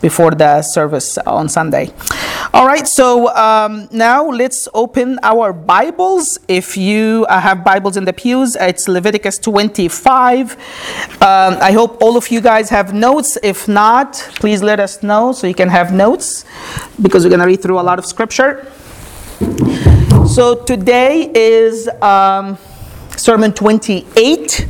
before the service on Sunday. All right, so um, now let's open our Bibles. If you uh, have Bibles in the pews, it's Leviticus 25. Um, I hope all of you guys have notes. If not, please let us know so you can have notes because we're going to read through a lot of scripture. So today is um, Sermon 28.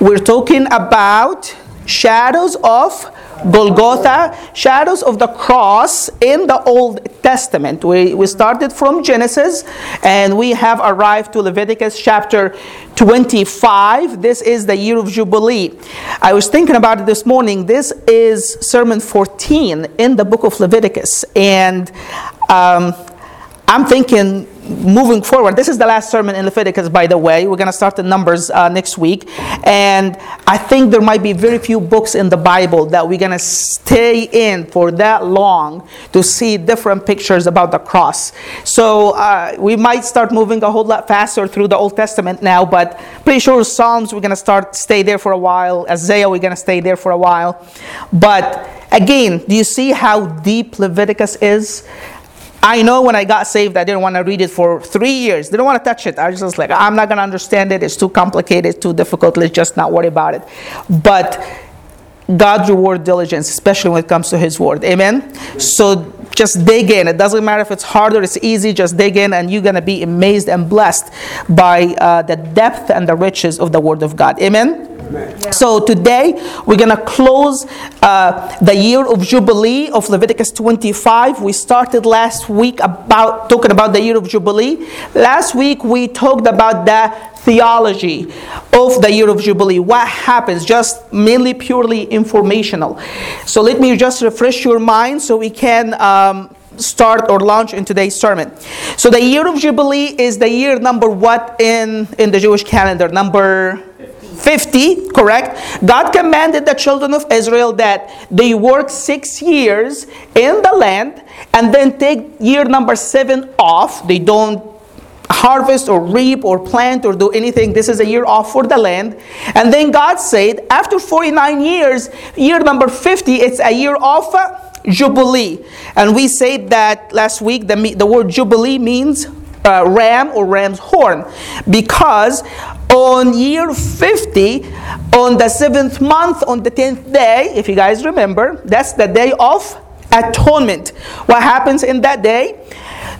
We're talking about shadows of Golgotha, shadows of the cross in the Old Testament. We, we started from Genesis and we have arrived to Leviticus chapter 25. This is the year of Jubilee. I was thinking about it this morning. This is sermon 14 in the book of Leviticus. And um, I'm thinking moving forward, this is the last sermon in Leviticus, by the way. We're going to start the Numbers uh, next week. And I think there might be very few books in the Bible that we're going to stay in for that long to see different pictures about the cross. So uh, we might start moving a whole lot faster through the Old Testament now, but pretty sure Psalms, we're going to start, stay there for a while. Isaiah, we're going to stay there for a while. But again, do you see how deep Leviticus is? I know when I got saved, I didn't want to read it for three years. Didn't want to touch it. I was just like, I'm not going to understand it. It's too complicated, too difficult. Let's just not worry about it. But God reward diligence, especially when it comes to His word. Amen. So just dig in. It doesn't matter if it's hard or it's easy. Just dig in, and you're going to be amazed and blessed by uh, the depth and the riches of the Word of God. Amen. So today we're going to close uh, the year of Jubilee of Leviticus 25. We started last week about talking about the year of Jubilee. Last week we talked about the theology of the year of Jubilee. What happens? Just mainly purely informational. So let me just refresh your mind so we can. Um, start or launch in today's sermon. So the year of Jubilee is the year number what in in the Jewish calendar? Number 50, correct? God commanded the children of Israel that they work six years in the land and then take year number seven off. They don't harvest or reap or plant or do anything. This is a year off for the land. And then God said, after 49 years, year number 50, it's a year off. Jubilee. And we said that last week the, the word Jubilee means uh, ram or ram's horn because on year 50 on the seventh month on the 10th day if you guys remember that's the day of atonement. What happens in that day?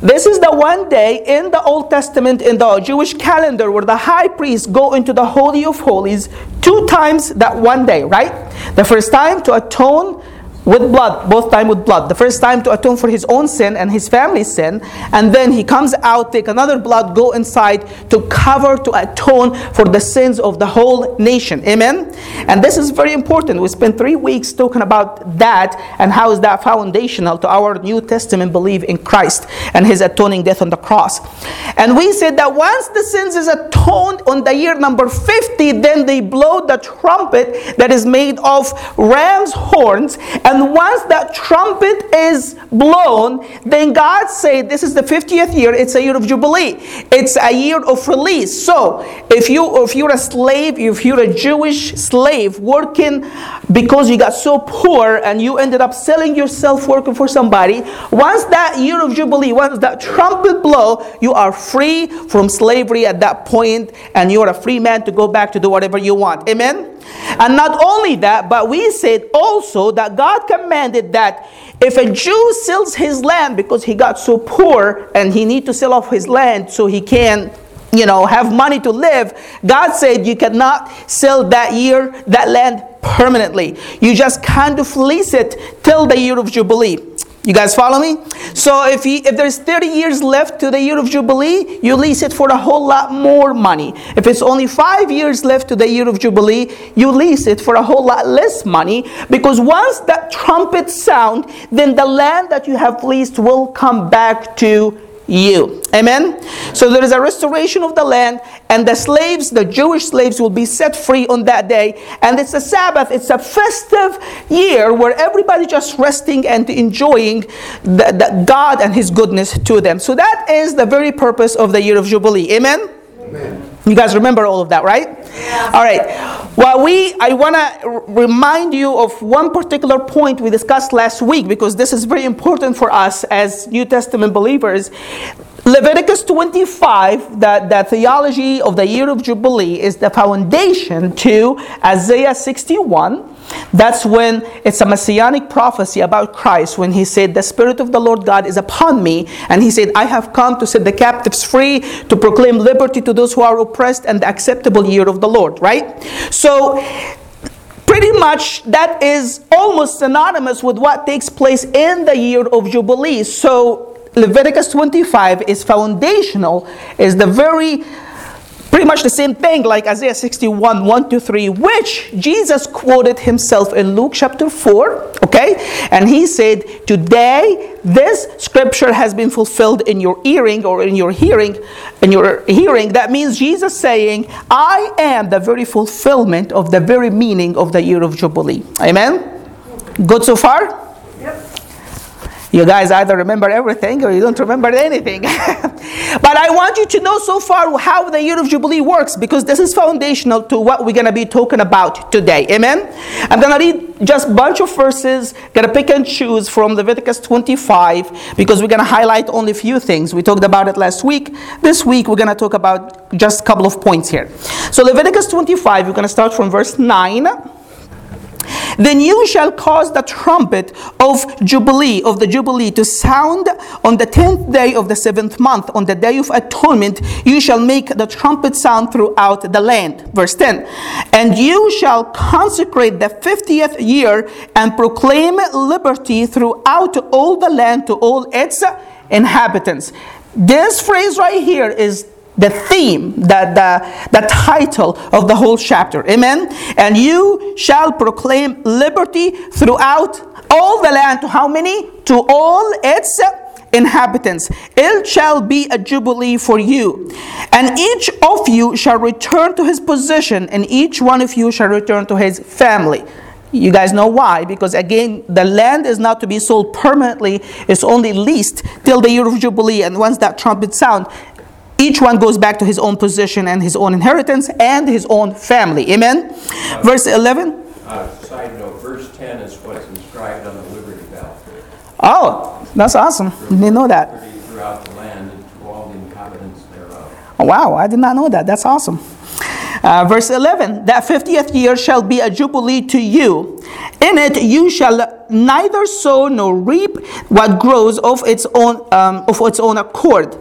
This is the one day in the old testament in the jewish calendar where the high priest go into the holy of holies two times that one day right? The first time to atone with blood, both time with blood. The first time to atone for his own sin and his family's sin, and then he comes out, take another blood, go inside to cover, to atone for the sins of the whole nation. Amen? And this is very important. We spent three weeks talking about that and how is that foundational to our New Testament belief in Christ and his atoning death on the cross. And we said that once the sins is atoned on the year number 50, then they blow the trumpet that is made of ram's horns and once that trumpet is blown, then God said, This is the 50th year, it's a year of Jubilee. It's a year of release. So if you if you're a slave, if you're a Jewish slave working because you got so poor and you ended up selling yourself working for somebody, once that year of Jubilee, once that trumpet blow, you are free from slavery at that point, and you are a free man to go back to do whatever you want. Amen? And not only that, but we said also that God commanded that if a Jew sells his land because he got so poor and he need to sell off his land so he can you know have money to live god said you cannot sell that year that land permanently. You just kind of lease it till the year of jubilee you guys follow me? So if you, if there's 30 years left to the year of Jubilee, you lease it for a whole lot more money. If it's only 5 years left to the year of Jubilee, you lease it for a whole lot less money because once that trumpet sound, then the land that you have leased will come back to you. Amen? So there is a restoration of the land, and the slaves, the Jewish slaves, will be set free on that day. And it's a Sabbath, it's a festive year where everybody just resting and enjoying the, the God and His goodness to them. So that is the very purpose of the year of Jubilee. Amen? Amen. You guys remember all of that, right? Yeah. All right. Well, we I want to r- remind you of one particular point we discussed last week because this is very important for us as New Testament believers. Leviticus 25, the, the theology of the year of Jubilee, is the foundation to Isaiah 61. That's when it's a messianic prophecy about Christ when he said, The Spirit of the Lord God is upon me. And he said, I have come to set the captives free, to proclaim liberty to those who are oppressed, and the acceptable year of the Lord, right? So, pretty much that is almost synonymous with what takes place in the year of Jubilee. So, Leviticus 25 is foundational, is the very pretty much the same thing like Isaiah 61 1 to 3, which Jesus quoted himself in Luke chapter 4. Okay? And he said, Today this scripture has been fulfilled in your hearing or in your hearing. In your hearing, that means Jesus saying, I am the very fulfillment of the very meaning of the year of Jubilee. Amen? Good so far? You guys either remember everything or you don't remember anything. but I want you to know so far how the year of Jubilee works because this is foundational to what we're going to be talking about today. Amen? I'm going to read just a bunch of verses, going to pick and choose from Leviticus 25 because we're going to highlight only a few things. We talked about it last week. This week we're going to talk about just a couple of points here. So Leviticus 25, we're going to start from verse 9. Then you shall cause the trumpet of Jubilee, of the Jubilee, to sound on the tenth day of the seventh month. On the day of atonement, you shall make the trumpet sound throughout the land. Verse 10. And you shall consecrate the fiftieth year and proclaim liberty throughout all the land to all its inhabitants. This phrase right here is the theme, the, the, the title of the whole chapter. Amen. And you shall proclaim liberty throughout all the land. To how many? To all its inhabitants. It shall be a jubilee for you. And each of you shall return to his position, and each one of you shall return to his family. You guys know why? Because again, the land is not to be sold permanently, it's only leased till the year of Jubilee. And once that trumpet sound, each one goes back to his own position and his own inheritance and his own family. Amen? Uh, verse 11. Uh, side note, verse 10 is what's inscribed on the Liberty Bell. Oh, that's awesome. Didn't know that. Throughout the land and to all the inhabitants thereof. Oh, wow, I did not know that. That's awesome. Uh, verse 11 That 50th year shall be a jubilee to you. In it you shall neither sow nor reap what grows of its own, um, of its own accord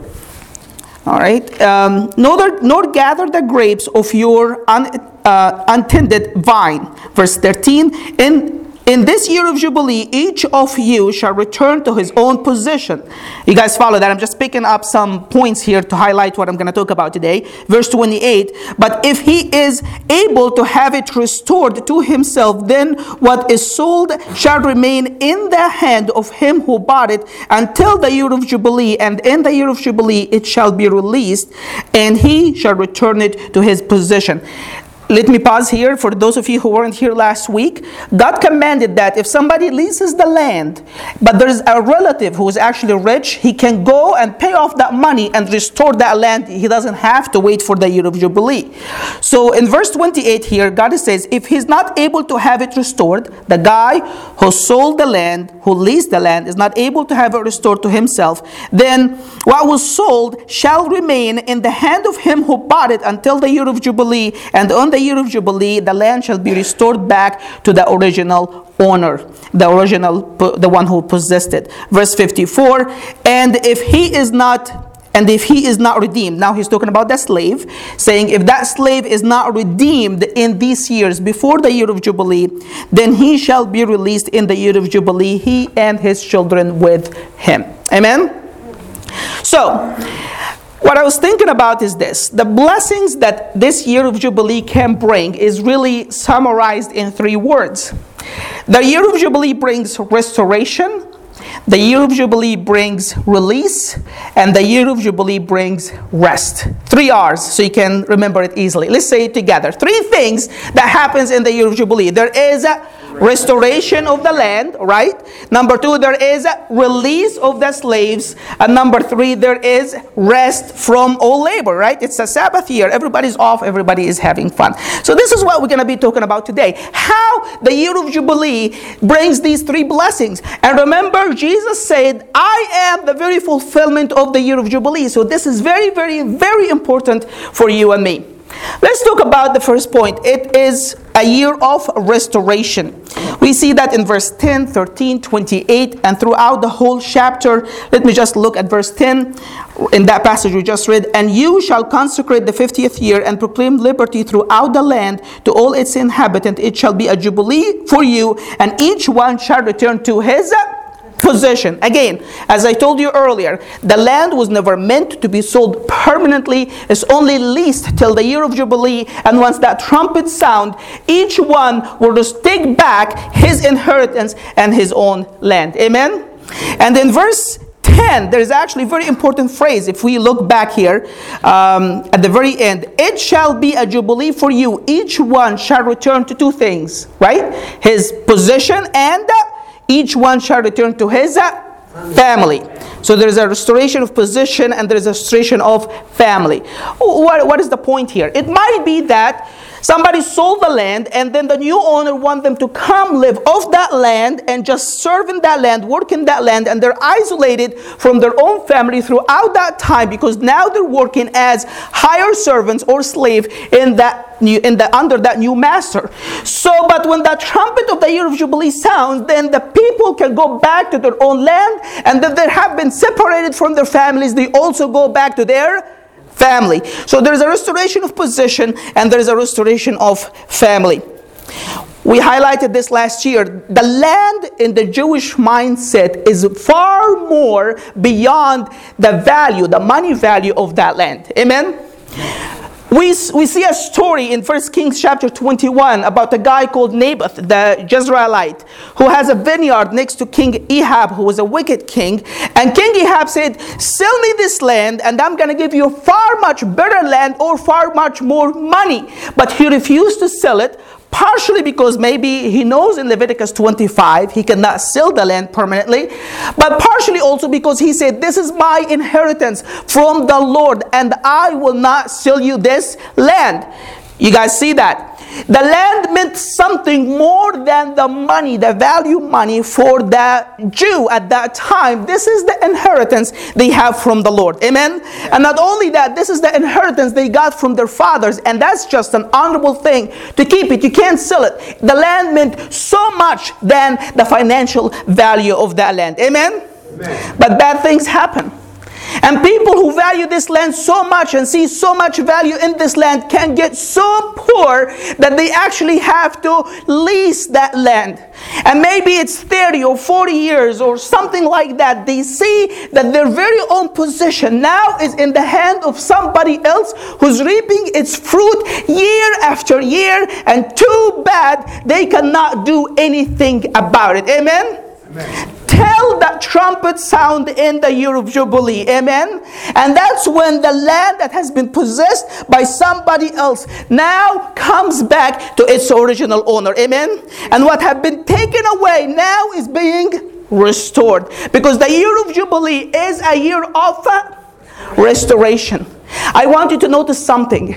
all right. Um, nor, nor gather the grapes of your un, uh, untended vine. Verse 13. In in this year of Jubilee, each of you shall return to his own position. You guys follow that? I'm just picking up some points here to highlight what I'm going to talk about today. Verse 28 But if he is able to have it restored to himself, then what is sold shall remain in the hand of him who bought it until the year of Jubilee. And in the year of Jubilee, it shall be released, and he shall return it to his position let me pause here for those of you who weren't here last week. God commanded that if somebody leases the land, but there's a relative who is actually rich, he can go and pay off that money and restore that land. He doesn't have to wait for the year of Jubilee. So in verse 28 here, God says, if he's not able to have it restored, the guy who sold the land, who leased the land, is not able to have it restored to himself, then what was sold shall remain in the hand of him who bought it until the year of Jubilee, and on the the year of Jubilee, the land shall be restored back to the original owner, the original, the one who possessed it. Verse 54 And if he is not and if he is not redeemed, now he's talking about the slave, saying, if that slave is not redeemed in these years before the year of Jubilee, then he shall be released in the year of Jubilee, he and his children with him. Amen? So, what I was thinking about is this the blessings that this year of Jubilee can bring is really summarized in three words. The year of Jubilee brings restoration, the year of Jubilee brings release, and the year of Jubilee brings rest. Three R's, so you can remember it easily. Let's say it together. Three things that happens in the year of Jubilee. There is a restoration of the land, right? Number two, there is release of the slaves. And number three, there is rest from all labor, right? It's a Sabbath year. Everybody's off, everybody is having fun. So, this is what we're going to be talking about today. How the year of Jubilee brings these three blessings. And remember, Jesus said, I am the very fulfillment of the year of Jubilee. So, this is very, very, very important for you and me. Let's talk about the first point. It is a year of restoration. We see that in verse 10, 13, 28, and throughout the whole chapter. Let me just look at verse 10 in that passage we just read. And you shall consecrate the 50th year and proclaim liberty throughout the land to all its inhabitants. It shall be a jubilee for you, and each one shall return to his possession. Again, as I told you earlier, the land was never meant to be sold permanently. It's only leased till the year of Jubilee. And once that trumpet sound, each one will just take back his inheritance and his own land. Amen? And in verse 10, there's actually a very important phrase. If we look back here um, at the very end, it shall be a jubilee for you. Each one shall return to two things, right? His possession and each one shall return to his uh, family. So there is a restoration of position and there is a restoration of family. What, what is the point here? It might be that Somebody sold the land, and then the new owner want them to come live off that land and just serve in that land, work in that land, and they're isolated from their own family throughout that time because now they're working as hire servants or slave in that new, in the under that new master. So, but when the trumpet of the year of jubilee sounds, then the people can go back to their own land, and then they have been separated from their families. They also go back to their family. So there is a restoration of position and there is a restoration of family. We highlighted this last year. The land in the Jewish mindset is far more beyond the value, the money value of that land. Amen? We, we see a story in 1 Kings chapter 21 about a guy called Naboth, the Jezreelite, who has a vineyard next to King Ahab, who was a wicked king. And King Ahab said, Sell me this land, and I'm going to give you far much better land or far much more money. But he refused to sell it partially because maybe he knows in Leviticus 25 he cannot sell the land permanently, but partially also because he said, This is my inheritance from the Lord, and I will not sell you this land. You guys see that? The land meant something more than the money, the value money for the Jew at that time. This is the inheritance they have from the Lord. Amen. And not only that, this is the inheritance they got from their fathers, and that's just an honorable thing to keep it. You can't sell it. The land meant so much than the financial value of that land. Amen. Amen. But bad things happen. And people who value this land so much and see so much value in this land can get so poor that they actually have to lease that land. And maybe it's 30 or 40 years or something like that. They see that their very own possession now is in the hand of somebody else who's reaping its fruit year after year, and too bad they cannot do anything about it. Amen? Amen tell that trumpet sound in the year of Jubilee. Amen. And that's when the land that has been possessed by somebody else now comes back to its original owner. Amen. And what had been taken away now is being restored. Because the year of Jubilee is a year of uh, restoration. I want you to notice something.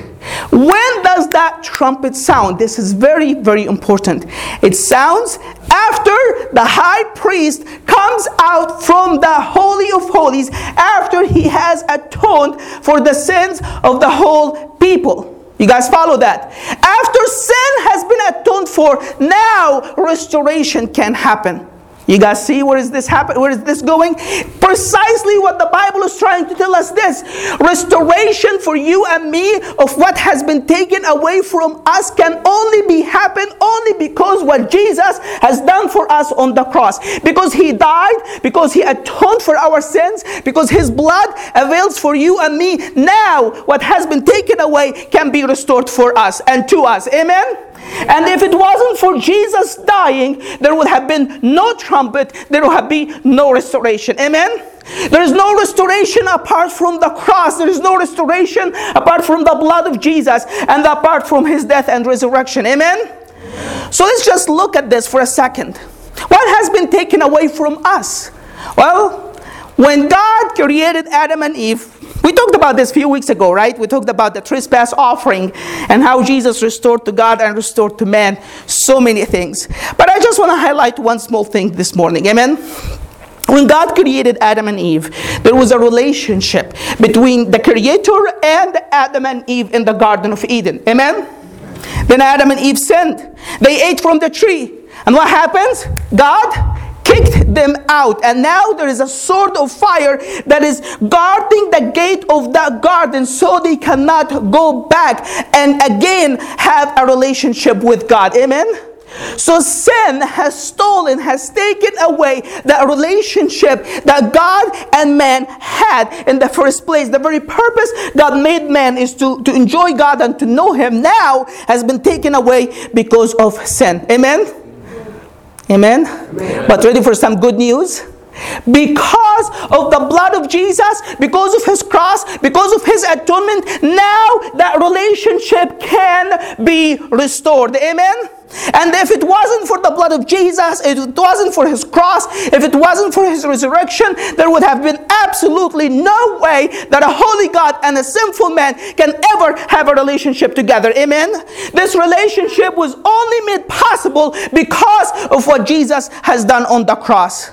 When does that trumpet sound? This is very, very important. It sounds after the high priest comes out from the Holy of Holies, after he has atoned for the sins of the whole people. You guys follow that? After sin has been atoned for, now restoration can happen. You guys see where is this happening? Where is this going? Precisely what the Bible is trying to tell us this. Restoration for you and me of what has been taken away from us can only be happen only because what Jesus has done for us on the cross. Because he died, because he atoned for our sins, because his blood avails for you and me. Now what has been taken away can be restored for us and to us. Amen. And if it wasn't for Jesus dying, there would have been no trumpet, there would have been no restoration. Amen? There is no restoration apart from the cross. There is no restoration apart from the blood of Jesus and apart from his death and resurrection. Amen? So let's just look at this for a second. What has been taken away from us? Well, when God created Adam and Eve, we talked about this a few weeks ago, right? We talked about the trespass offering and how Jesus restored to God and restored to man so many things. But I just want to highlight one small thing this morning. Amen. When God created Adam and Eve, there was a relationship between the Creator and Adam and Eve in the Garden of Eden. Amen? Then Adam and Eve sinned. They ate from the tree. And what happens? God kicked them out. And now there is a sword of fire that is guarding the gate of that garden so they cannot go back and again have a relationship with God. Amen? So sin has stolen, has taken away that relationship that God and man had in the first place. The very purpose God made man is to, to enjoy God and to know Him now has been taken away because of sin. Amen? Amen? Amen. But ready for some good news? Because of the blood of Jesus, because of his cross, because of his atonement, now that relationship can be restored. Amen? And if it wasn't for the blood of Jesus, if it wasn't for his cross, if it wasn't for his resurrection, there would have been absolutely no way that a holy God and a sinful man can ever have a relationship together. Amen? This relationship was only made possible because of what Jesus has done on the cross.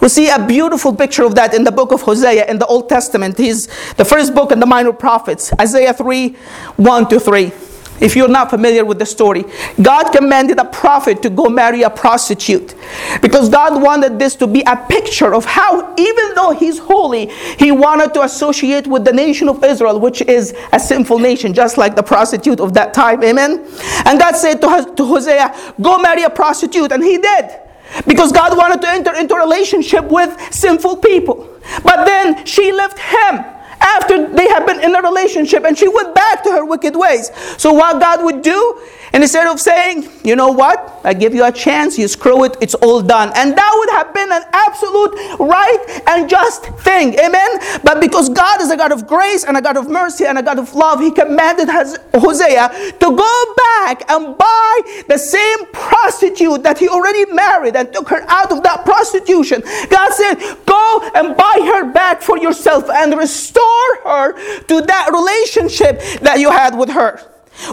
We see a beautiful picture of that in the book of Hosea in the Old Testament. He's the first book in the minor prophets, Isaiah 3 1 to 3. If you're not familiar with the story, God commanded a prophet to go marry a prostitute because God wanted this to be a picture of how, even though He's holy, He wanted to associate with the nation of Israel, which is a sinful nation, just like the prostitute of that time. Amen. And God said to, Hosea, Go marry a prostitute, and he did. Because God wanted to enter into relationship with sinful people. But then she left him after they had been in a relationship and she went back to her wicked ways. So, what God would do and instead of saying, you know what, I give you a chance, you screw it, it's all done. And that would have been an absolute right and just thing. Amen? But because God is a God of grace and a God of mercy and a God of love, He commanded Hosea to go back and buy the same prostitute that he already married and took her out of that prostitution. God said, Go and buy her back for yourself and restore her to that relationship that you had with her.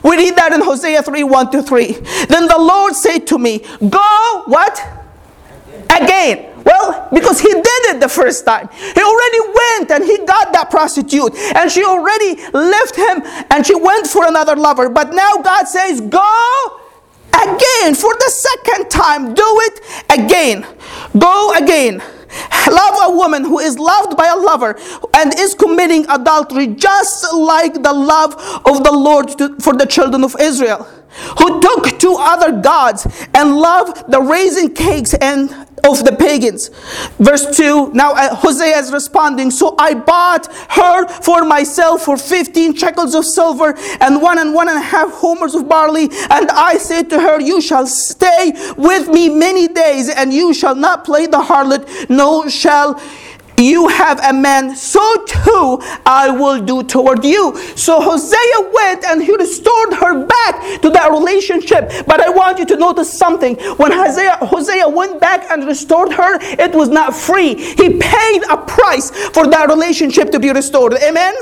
We read that in Hosea 3 1 to 3. Then the Lord said to me, Go, what? Again. Well, because he did it the first time. He already went and he got that prostitute. And she already left him and she went for another lover. But now God says, Go again for the second time. Do it again. Go again. Love a woman who is loved by a lover and is committing adultery, just like the love of the Lord to, for the children of Israel, who took two other gods and loved the raisin cakes and of the pagans. Verse 2 Now uh, Hosea is responding, So I bought her for myself for 15 shekels of silver and one and one and a half homers of barley. And I said to her, You shall stay with me many days, and you shall not play the harlot, no shall you have a man, so too I will do toward you. So Hosea went and he restored her back to that relationship. But I want you to notice something. When Hosea, Hosea went back and restored her, it was not free. He paid a price for that relationship to be restored. Amen?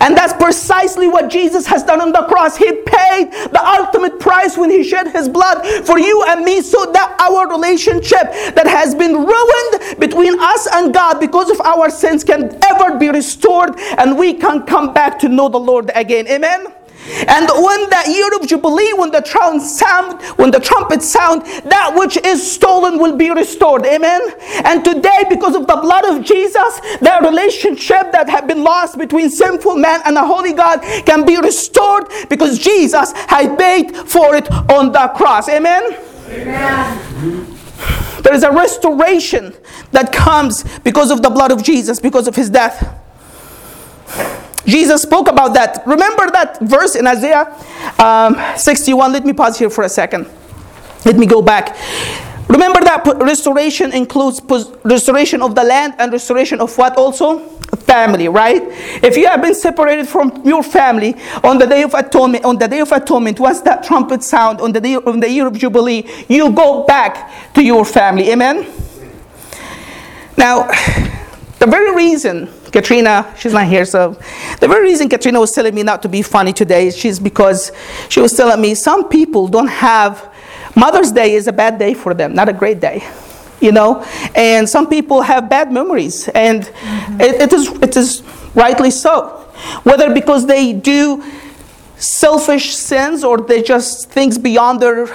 And that's precisely what Jesus has done on the cross. He paid the ultimate price when He shed His blood for you and me so that our relationship that has been ruined between us and God because of our sins can ever be restored and we can come back to know the Lord again. Amen. And when that year of Jubilee, when the trumpet sound, when the trumpet sound, that which is stolen will be restored. Amen. And today, because of the blood of Jesus, that relationship that had been lost between sinful man and a holy God can be restored because Jesus had paid for it on the cross. Amen. Amen. There is a restoration that comes because of the blood of Jesus, because of his death. Jesus spoke about that. Remember that verse in Isaiah um, 61? Let me pause here for a second. Let me go back. Remember that restoration includes restoration of the land and restoration of what also? family, right? If you have been separated from your family on the day of atonement, on the day of atonement, once that trumpet sound on the day on the year of jubilee, you go back to your family. Amen. Now, the very reason Katrina, she's not here, so the very reason Katrina was telling me not to be funny today is because she was telling me some people don't have Mother's Day is a bad day for them, not a great day you know? And some people have bad memories and mm-hmm. it, it is it is rightly so. Whether because they do selfish sins or they just things beyond their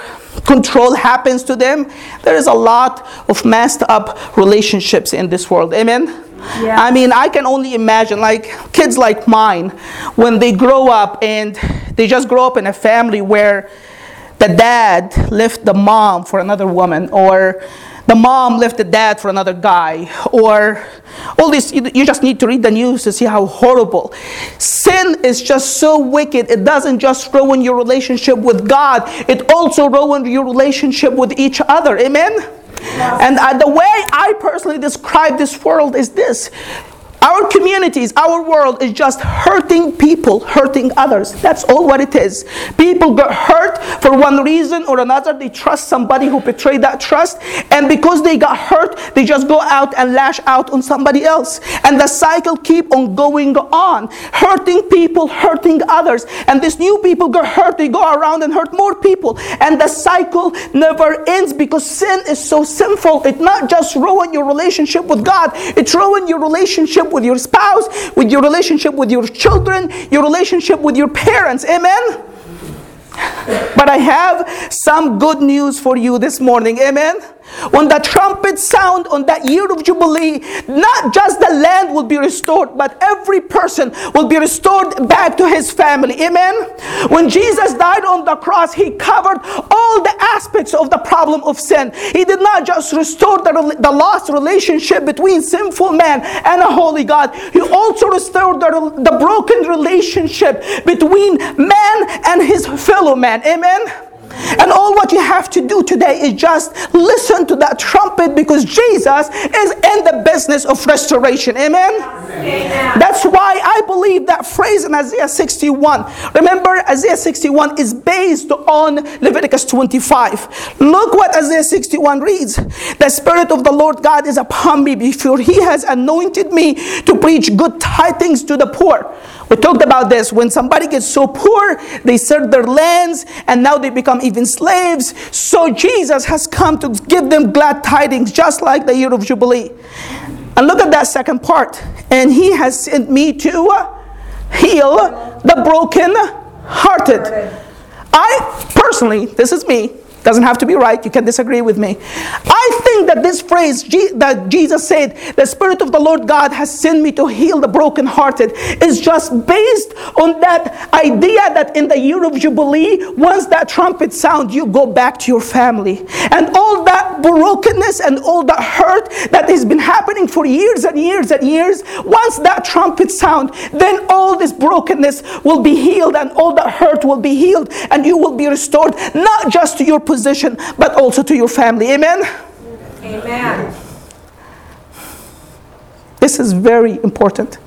control happens to them there is a lot of messed up relationships in this world. Amen yeah. I mean, I can only imagine, like kids like mine, when they grow up and they just grow up in a family where the dad left the mom for another woman, or the mom left the dad for another guy, or all this. You just need to read the news to see how horrible. Sin is just so wicked. It doesn't just ruin your relationship with God, it also ruins your relationship with each other. Amen? And uh, the way I personally describe this world is this our communities, our world is just hurting people, hurting others. That's all what it is. People get hurt for one reason or another. They trust somebody who betrayed that trust. And because they got hurt, they just go out and lash out on somebody else. And the cycle keep on going on. Hurting people, hurting others. And these new people get hurt, they go around and hurt more people. And the cycle never ends because sin is so sinful. It not just ruin your relationship with God, it ruin your relationship with your spouse, with your relationship with your children, your relationship with your parents. Amen? But I have some good news for you this morning. Amen? When the trumpet sound on that year of Jubilee, not just the land will be restored, but every person will be restored back to his family. Amen. When Jesus died on the cross, he covered all the aspects of the problem of sin. He did not just restore the, the lost relationship between sinful man and a holy God, he also restored the, the broken relationship between man and his fellow man. Amen. And all what you have to do today is just listen to that trumpet because Jesus is in the business of restoration. Amen? Amen? That's why I believe that phrase in Isaiah 61. Remember, Isaiah 61 is based on Leviticus 25. Look what Isaiah 61 reads The Spirit of the Lord God is upon me, before He has anointed me to preach good tidings to the poor. We talked about this. When somebody gets so poor, they sell their lands and now they become even slaves. So Jesus has come to give them glad tidings, just like the year of Jubilee. And look at that second part. And he has sent me to uh, heal the broken hearted. I personally, this is me, doesn't have to be right. You can disagree with me. That this phrase that Jesus said, the Spirit of the Lord God has sent me to heal the brokenhearted, is just based on that idea that in the year of Jubilee, once that trumpet sound, you go back to your family. And all that brokenness and all that hurt that has been happening for years and years and years, once that trumpet sound, then all this brokenness will be healed and all that hurt will be healed and you will be restored, not just to your position, but also to your family. Amen? Amen. This is very important.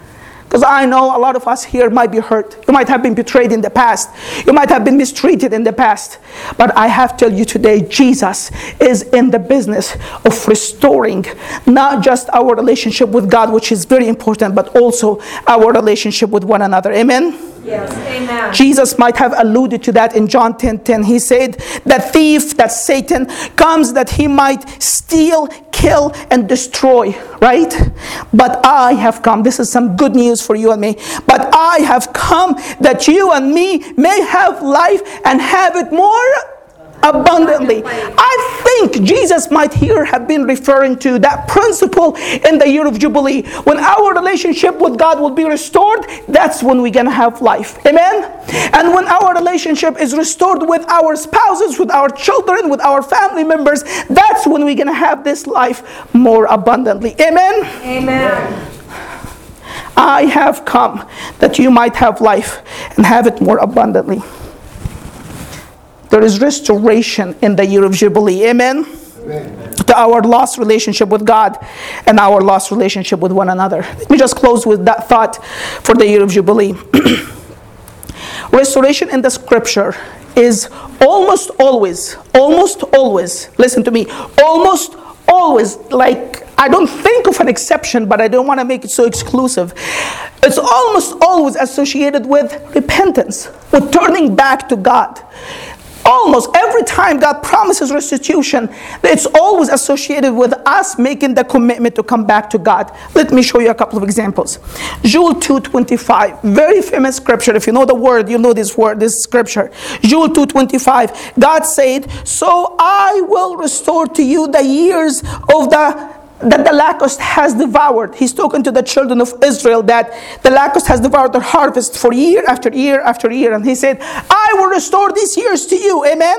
Because I know a lot of us here might be hurt. You might have been betrayed in the past. You might have been mistreated in the past. But I have to tell you today, Jesus is in the business of restoring not just our relationship with God, which is very important, but also our relationship with one another. Amen? Amen. Jesus might have alluded to that in John 10 10. He said, The thief, that Satan, comes that he might steal, kill, and destroy, right? But I have come. This is some good news for you and me. But I have come that you and me may have life and have it more abundantly. I think Jesus might here have been referring to that principle in the year of Jubilee. When our relationship with God will be restored, that's when we're going to have life. Amen? And when our relationship is restored with our spouses, with our children, with our family members, that's when we're going to have this life more abundantly. Amen? Amen. I have come that you might have life and have it more abundantly. There is restoration in the year of Jubilee. Amen? Amen. to our lost relationship with God and our lost relationship with one another. Let me just close with that thought for the year of Jubilee. Restoration in the scripture is almost always, almost always, listen to me, almost always like I don't think of an exception, but I don't want to make it so exclusive. It's almost always associated with repentance, with turning back to God. Almost every time God promises restitution, it's always associated with us making the commitment to come back to God. Let me show you a couple of examples. Joel 2:25, very famous scripture. If you know the word, you know this word, this scripture. Joel 2:25. God said, "So I will restore to you the years of the that the locust has devoured. He's talking to the children of Israel that the locust has devoured their harvest for year after year after year. And he said, I will restore these years to you. Amen.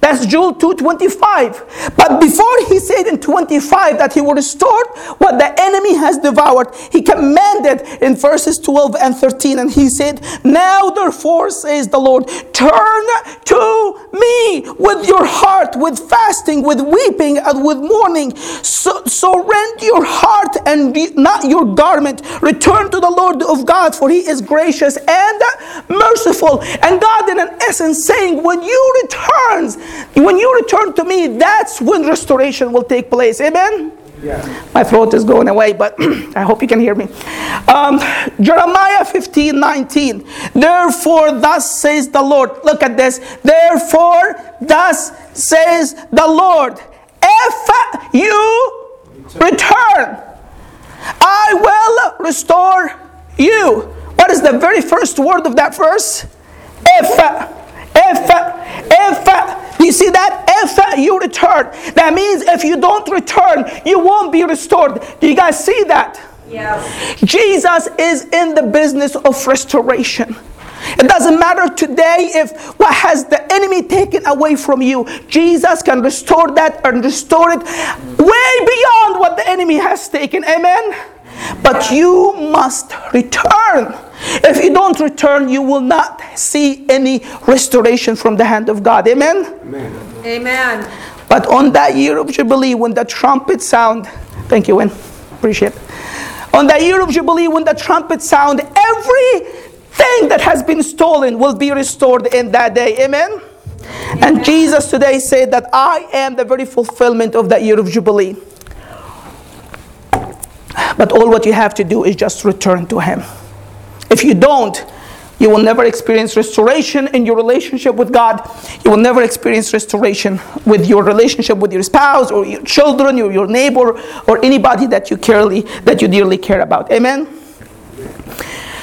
That's Joel 2.25. But before he said in 25 that he will restore what the enemy has devoured, he commanded in verses 12 and 13. And he said, Now therefore, says the Lord, turn to me with your heart, with fasting, with weeping, and with mourning. So, so rend your heart and not your garment. Return to the Lord of God, for he is gracious and merciful. And God, in an essence, saying, When you return, when you return to me, that's when restoration will take place. Amen? Yeah. My throat is going away, but I hope you can hear me. Um, Jeremiah 15 19. Therefore, thus says the Lord. Look at this. Therefore, thus says the Lord. If you return, I will restore you. What is the very first word of that verse? If. If, if, you see that? If you return. That means if you don't return, you won't be restored. Do you guys see that? Yes. Jesus is in the business of restoration. It doesn't matter today if what has the enemy taken away from you, Jesus can restore that and restore it way beyond what the enemy has taken. Amen. But you must return. If you don't return, you will not see any restoration from the hand of God. Amen? Amen. Amen. But on that year of Jubilee, when the trumpet sound, thank you, Win. Appreciate it. On that year of Jubilee, when the trumpet sound, everything that has been stolen will be restored in that day. Amen? Amen. And Jesus today said that I am the very fulfillment of that year of Jubilee. But all what you have to do is just return to Him. If you don't, you will never experience restoration in your relationship with God. You will never experience restoration with your relationship with your spouse or your children or your neighbor or anybody that you carely, that you dearly care about. Amen.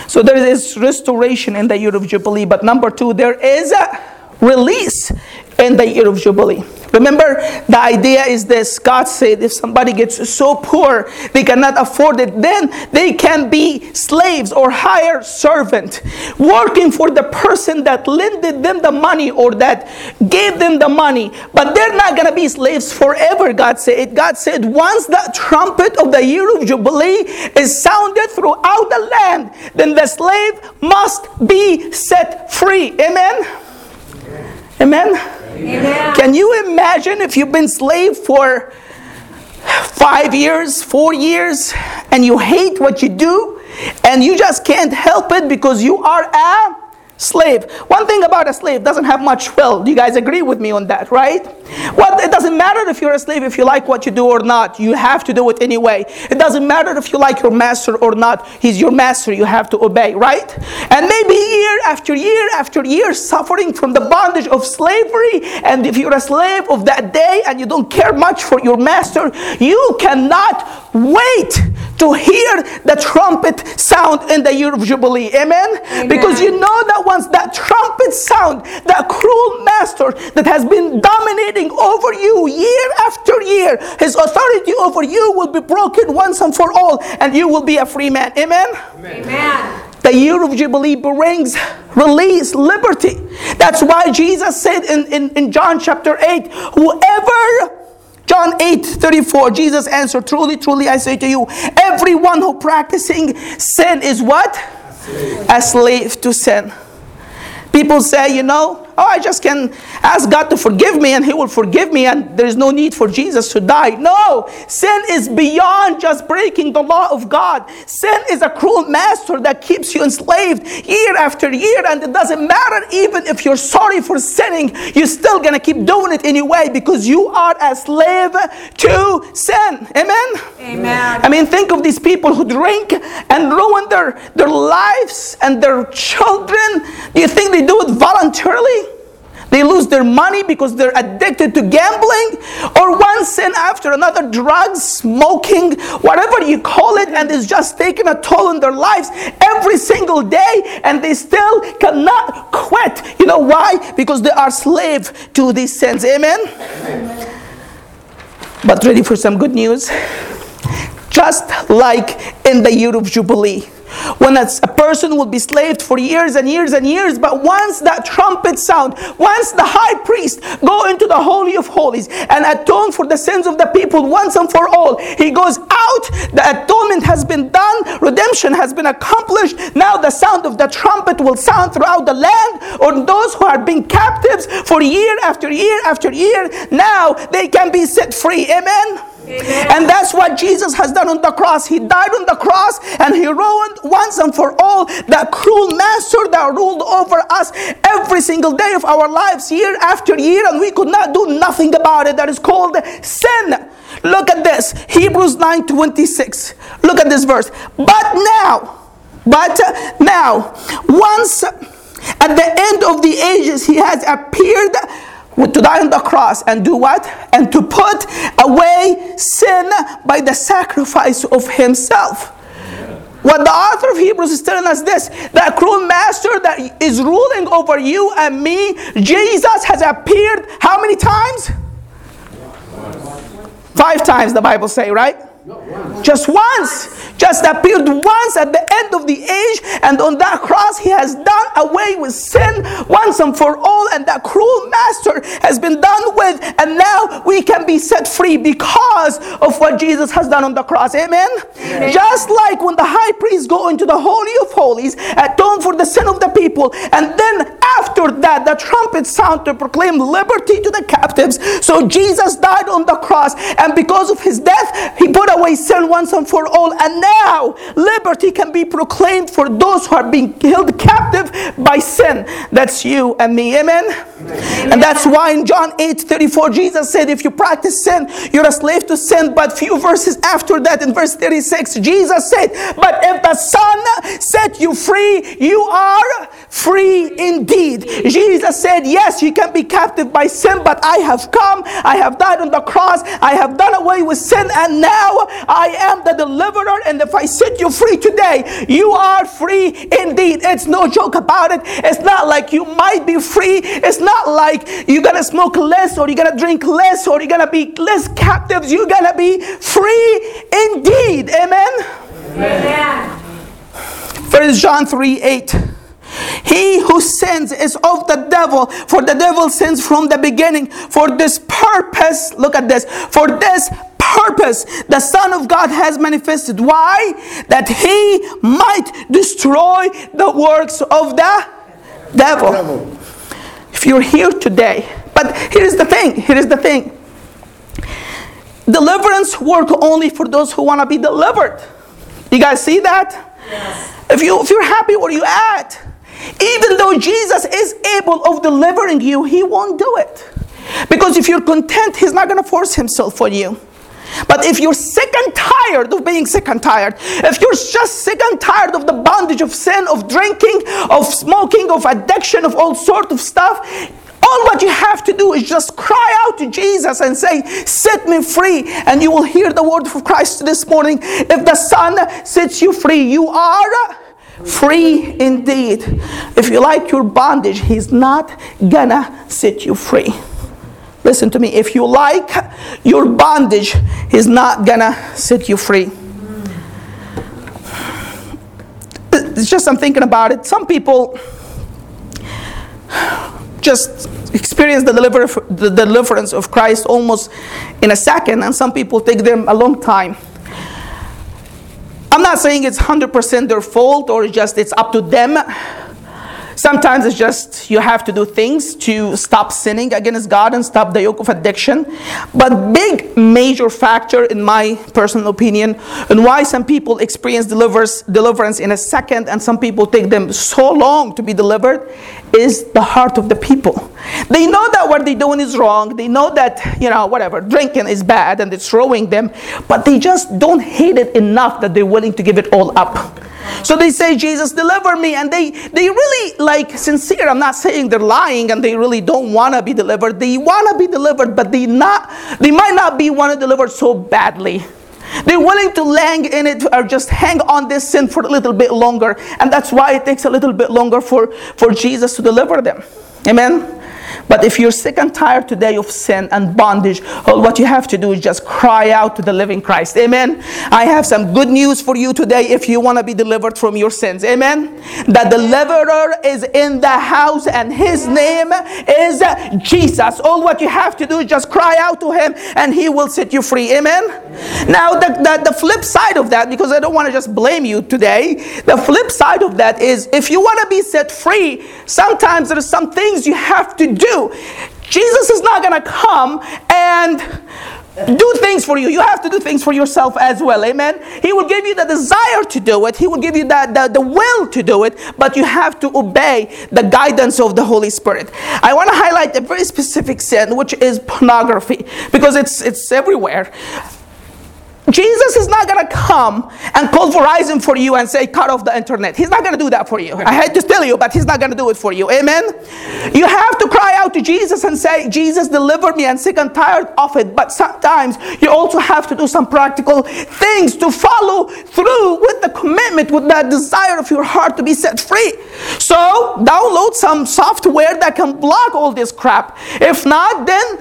So there is restoration in the year of Jubilee. But number two, there is a release in the year of Jubilee. Remember, the idea is this God said if somebody gets so poor they cannot afford it, then they can be slaves or hire servant, working for the person that lended them the money or that gave them the money. But they're not going to be slaves forever, God said. God said, once the trumpet of the year of Jubilee is sounded throughout the land, then the slave must be set free. Amen? Amen? Can you imagine if you've been slave for five years, four years, and you hate what you do, and you just can't help it because you are a slave. One thing about a slave doesn't have much will. Do you guys agree with me on that, right? Well, it doesn't matter if you're a slave if you like what you do or not. You have to do it anyway. It doesn't matter if you like your master or not. He's your master. You have to obey, right? And maybe year after year after year suffering from the bondage of slavery. And if you're a slave of that day and you don't care much for your master, you cannot wait to hear the trumpet sound in the year of Jubilee. Amen? Amen? Because you know that once that trumpet sound, that cruel master that has been dominating over you year after year, his authority over you will be broken once and for all, and you will be a free man. Amen? Amen. Amen. The year of Jubilee brings release, liberty. That's why Jesus said in, in, in John chapter 8, whoever John 8 34, Jesus answered, Truly, truly, I say to you, everyone who practicing sin is what? A slave, a slave to sin. People say, you know, oh, I just can ask God to forgive me and He will forgive me and there is no need for Jesus to die. No, sin is beyond just breaking the law of God. Sin is a cruel master that keeps you enslaved year after year and it doesn't matter even if you're sorry for sinning, you're still going to keep doing it anyway because you are a slave to sin. Amen? Amen. I mean, think of these people who drink and ruin their, their lives and their children. Do you think they do it voluntarily? They lose their money because they're addicted to gambling or one sin after another, drugs, smoking, whatever you call it, and it's just taking a toll on their lives every single day, and they still cannot quit. You know why? Because they are slave to these sins. Amen? Amen. But ready for some good news? Just like in the year of Jubilee when a, person will be slaved for years and years and years but once that trumpet sound once the high priest go into the holy of holies and atone for the sins of the people once and for all he goes out the atonement has been done redemption has been accomplished. Now the sound of the trumpet will sound throughout the land on those who are being captives for year after year after year. Now they can be set free. Amen and that's what Jesus has done on the cross. He died on the cross and he ruined once and for all that cruel master that ruled over us every single day of our lives, year after year, and we could not do nothing about it. That is called sin. Look at this Hebrews 9 26. Look at this verse. But now, but now, once at the end of the ages, he has appeared to die on the cross and do what? And to put away sin by the sacrifice of himself. What the author of Hebrews is telling us this that cruel master that is ruling over you and me, Jesus has appeared how many times? Five times the Bible say, right? Just once. Just appeared once at the end of the age, and on that cross, he has done away with sin once and for all, and that cruel master has been done with, and now we can be set free because of what Jesus has done on the cross. Amen? Amen. Just like when the high priest go into the Holy of Holies, atone for the sin of the people, and then after that, the trumpet sound to proclaim liberty to the captives. So Jesus died on the cross, and because of his death, he put away sin once and for all, and now liberty can be proclaimed for those who are being held captive by sin. That's you and me. Amen? Amen. And that's why in John 8 34, Jesus said, If you practice sin, you're a slave to sin. But few verses after that, in verse 36, Jesus said, But if the Son set you free, you are free indeed. Jesus said, Yes, you can be captive by sin, but I have come, I have died on the cross, I have done away with sin, and now I am the deliverer. And if I set you free today, you are free indeed. It's no joke about it. It's not like you might be free. It's not like you're gonna smoke less or you're gonna drink less or you're gonna be less captives. You're gonna be free indeed. Amen. Amen. First John 3 8. He who sins is of the devil, for the devil sins from the beginning. For this purpose, look at this, for this purpose the Son of God has manifested. Why? That he might destroy the works of the devil. If you're here today, but here's the thing, here is the thing. Deliverance work only for those who want to be delivered. You guys see that? Yes. If you if you're happy where you at, even though Jesus is able of delivering you, he won't do it. Because if you're content, he's not going to force himself on you. But if you're sick and tired of being sick and tired, if you're just sick and tired of the bondage of sin, of drinking, of smoking, of addiction, of all sort of stuff, all what you have to do is just cry out to Jesus and say, Set me free. And you will hear the word of Christ this morning. If the Son sets you free, you are free indeed. If you like your bondage, He's not gonna set you free. Listen to me. If you like your bondage, is not gonna set you free. It's just I'm thinking about it. Some people just experience the, deliver, the deliverance of Christ almost in a second, and some people take them a long time. I'm not saying it's 100% their fault or just it's up to them. Sometimes it's just you have to do things to stop sinning against God and stop the yoke of addiction. But big major factor in my personal opinion and why some people experience deliverance deliverance in a second and some people take them so long to be delivered is the heart of the people. They know that what they're doing is wrong. They know that, you know, whatever, drinking is bad and it's ruining them, but they just don't hate it enough that they're willing to give it all up. So they say, Jesus, deliver me. And they, they really like sincere. I'm not saying they're lying and they really don't want to be delivered. They want to be delivered, but they not they might not be want to deliver so badly. They're willing to hang in it or just hang on this sin for a little bit longer. And that's why it takes a little bit longer for, for Jesus to deliver them. Amen. But if you're sick and tired today of sin and bondage, all what you have to do is just cry out to the living Christ. Amen. I have some good news for you today if you want to be delivered from your sins. Amen. The deliverer is in the house and his name is Jesus. All what you have to do is just cry out to him and he will set you free. Amen. Now, the, the, the flip side of that, because I don't want to just blame you today, the flip side of that is if you want to be set free, sometimes there are some things you have to do Jesus is not going to come and do things for you. You have to do things for yourself as well. Amen. He will give you the desire to do it. He will give you the, the, the will to do it, but you have to obey the guidance of the Holy Spirit. I want to highlight a very specific sin, which is pornography, because it's it's everywhere. Jesus is not going to come and call Verizon for you and say, cut off the internet. He's not going to do that for you. I hate to tell you, but he's not going to do it for you. Amen? You have to cry out to Jesus and say, Jesus, deliver me. I'm sick and tired of it. But sometimes you also have to do some practical things to follow through with the commitment, with that desire of your heart to be set free. So download some software that can block all this crap. If not, then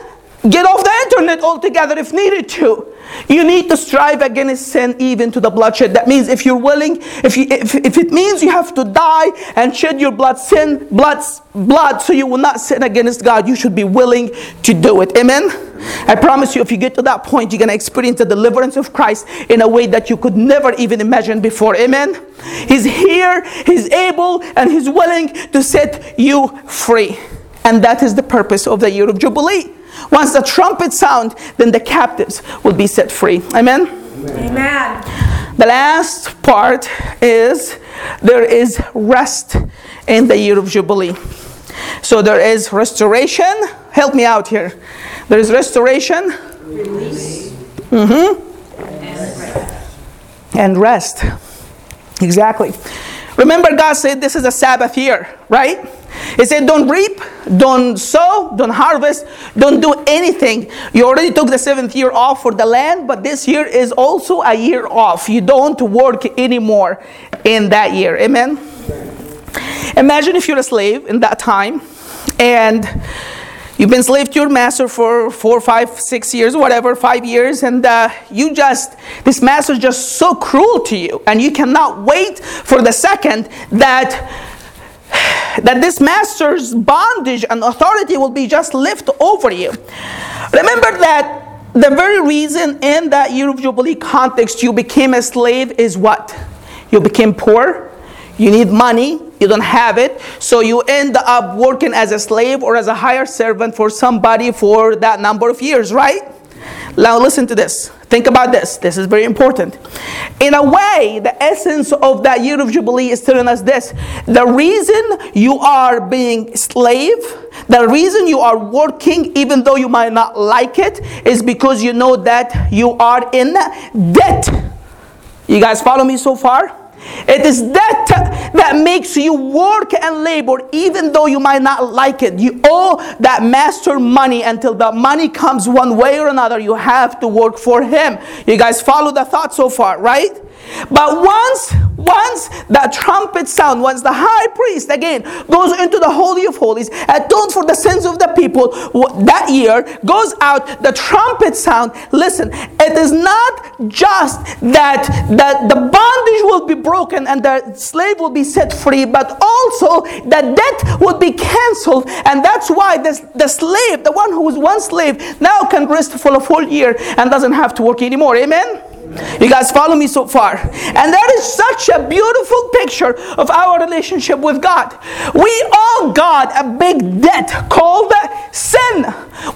get off the internet altogether if needed to. You need to strive against sin even to the bloodshed. That means if you're willing, if, you, if, if it means you have to die and shed your blood, sin, blood, blood, so you will not sin against God, you should be willing to do it. Amen? I promise you, if you get to that point, you're going to experience the deliverance of Christ in a way that you could never even imagine before. Amen? He's here, He's able, and He's willing to set you free. And that is the purpose of the year of Jubilee. Once the trumpet sound, then the captives will be set free. Amen? Amen. The last part is there is rest in the year of Jubilee. So there is restoration. Help me out here. There is restoration. Release. Mm-hmm. And rest. Exactly. Remember, God said this is a Sabbath year, right? He said, Don't reap, don't sow, don't harvest, don't do anything. You already took the seventh year off for the land, but this year is also a year off. You don't work anymore in that year. Amen? Imagine if you're a slave in that time and You've been slave to your master for four, five, six years, whatever, five years, and uh, you just, this master is just so cruel to you, and you cannot wait for the second that that this master's bondage and authority will be just lifted over you. Remember that the very reason in that year of Jubilee context you became a slave is what? You became poor, you need money, you don't have it, so you end up working as a slave or as a hired servant for somebody for that number of years, right? Now listen to this. Think about this. This is very important. In a way, the essence of that year of Jubilee is telling us this. The reason you are being slave, the reason you are working even though you might not like it, is because you know that you are in debt. You guys follow me so far? It is that that makes you work and labor even though you might not like it. You owe that master money until the money comes one way or another. You have to work for him. You guys follow the thought so far, right? But once, once that trumpet sound, once the high priest again goes into the holy of holies, atoned for the sins of the people that year, goes out, the trumpet sound. Listen, it is not just that that the bondage will be broken and the slave will be set free, but also the debt will be cancelled, and that's why this the slave, the one who was one slave, now can rest for a full year and doesn't have to work anymore. Amen. You guys follow me so far? And that is such a beautiful picture of our relationship with God. We owe God a big debt called sin.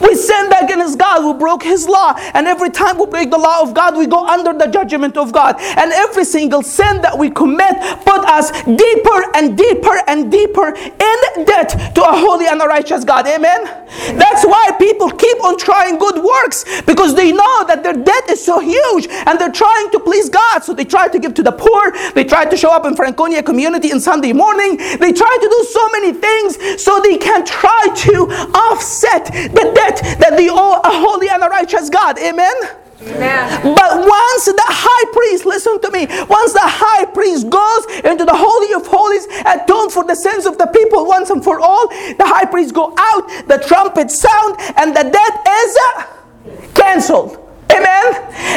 We sinned against God, we broke His law, and every time we break the law of God, we go under the judgment of God. And every single sin that we commit put us deeper and deeper and deeper in debt to a holy and a righteous God. Amen. That's why people keep on trying good works because they know that their debt is so huge and they're trying to please God. So they try to give to the poor, they try to show up in Franconia community on Sunday morning, they try to do so many things so they can try to offset the debt that a holy and a righteous God. Amen. Amen. But once the high priest, listen to me, once the high priest goes into the holy of holies, atone for the sins of the people once and for all, the high priest go out, the trumpet sound, and the debt is uh, cancelled. Amen.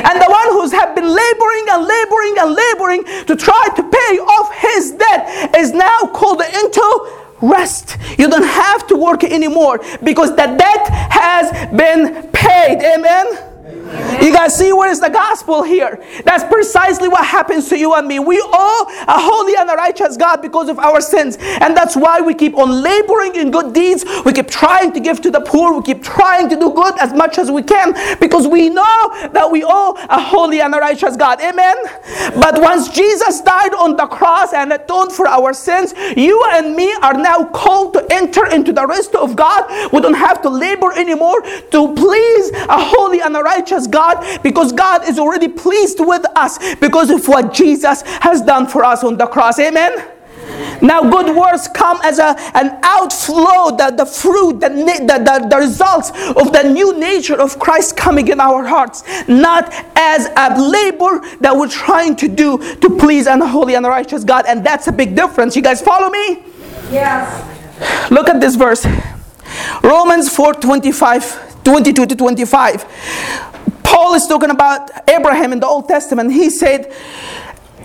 And the one who's have been laboring and laboring and laboring to try to pay off his debt is now called into rest. You don't have to work anymore because the debt has been paid. Amen. You guys see where is the gospel here? That's precisely what happens to you and me. We owe a holy and a righteous God because of our sins. And that's why we keep on laboring in good deeds. We keep trying to give to the poor. We keep trying to do good as much as we can because we know that we owe a holy and a righteous God. Amen. But once Jesus died on the cross and atoned for our sins, you and me are now called to enter into the rest of God. We don't have to labor anymore to please a holy and a righteous God because God is already pleased with us because of what Jesus has done for us on the cross. Amen. Now, good works come as a, an outflow, the, the fruit, the, the, the, the results of the new nature of Christ coming in our hearts, not as a labor that we're trying to do to please an holy and righteous God. And that's a big difference. You guys follow me? Yes. Look at this verse Romans 4 25, 22 to 25. Paul is talking about Abraham in the Old Testament. He said,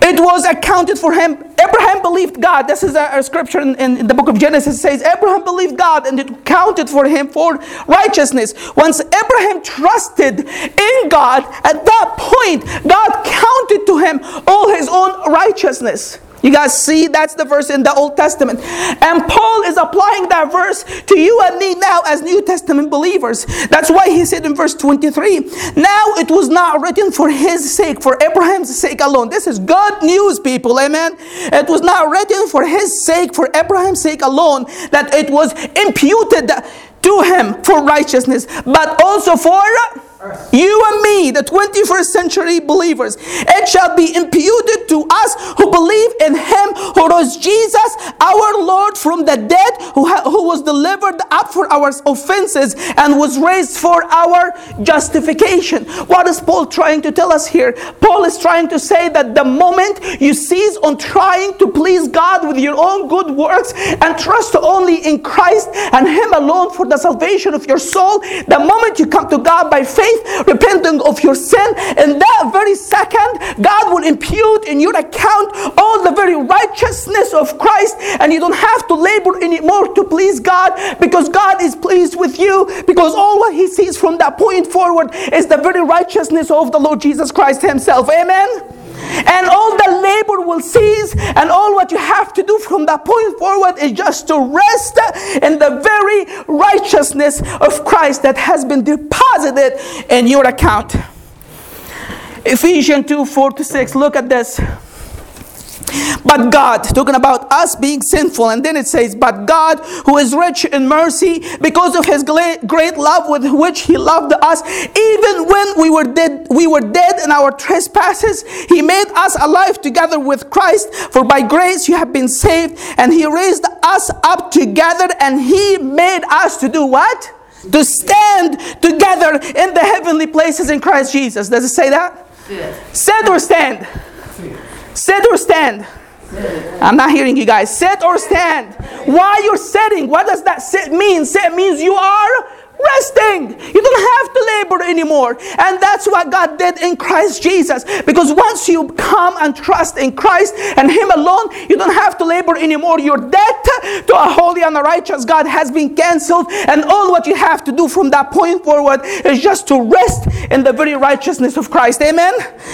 it was accounted for him. Abraham believed God. This is a, a scripture in, in, the book of Genesis. It says, Abraham believed God and it counted for him for righteousness. Once Abraham trusted in God, at that point, God counted to him all his own righteousness. You guys see, that's the verse in the Old Testament. And Paul is applying that verse to you and me now as New Testament believers. That's why he said in verse 23 Now it was not written for his sake, for Abraham's sake alone. This is good news, people. Amen. It was not written for his sake, for Abraham's sake alone, that it was imputed to him for righteousness, but also for you and me, the 21st century believers, it shall be imputed to us who believe in Him who rose Jesus, our Lord, from the dead, who, ha- who was delivered up for our offenses and was raised for our justification. What is Paul trying to tell us here? Paul is trying to say that the moment you cease on trying to please God with your own good works and trust only in Christ and Him alone for the salvation of your soul, the moment you come to God by faith, repenting of your sin, in that very second, God will impute in your account all the very righteousness of Christ, and you don't have to labor anymore to please God because God is pleased with you because all what He sees from that point forward is the very righteousness of the Lord Jesus Christ Himself. Amen and all the labor will cease and all what you have to do from that point forward is just to rest in the very righteousness of Christ that has been deposited in your account. Ephesians 2 4 to 6 look at this but God, talking about us being sinful, and then it says, But God, who is rich in mercy, because of his great love with which he loved us, even when we were dead, we were dead in our trespasses, he made us alive together with Christ. For by grace you have been saved, and he raised us up together, and he made us to do what? To stand together in the heavenly places in Christ Jesus. Does it say that? Sit, Sit or stand? Sit or stand? I'm not hearing you guys. Sit or stand? Why you're sitting? What does that sit mean? Sit means you are resting. You don't have to labor anymore. And that's what God did in Christ Jesus. Because once you come and trust in Christ and Him alone, you don't have to labor anymore. Your debt to a holy and a righteous God has been canceled. And all what you have to do from that point forward is just to rest in the very righteousness of Christ. Amen.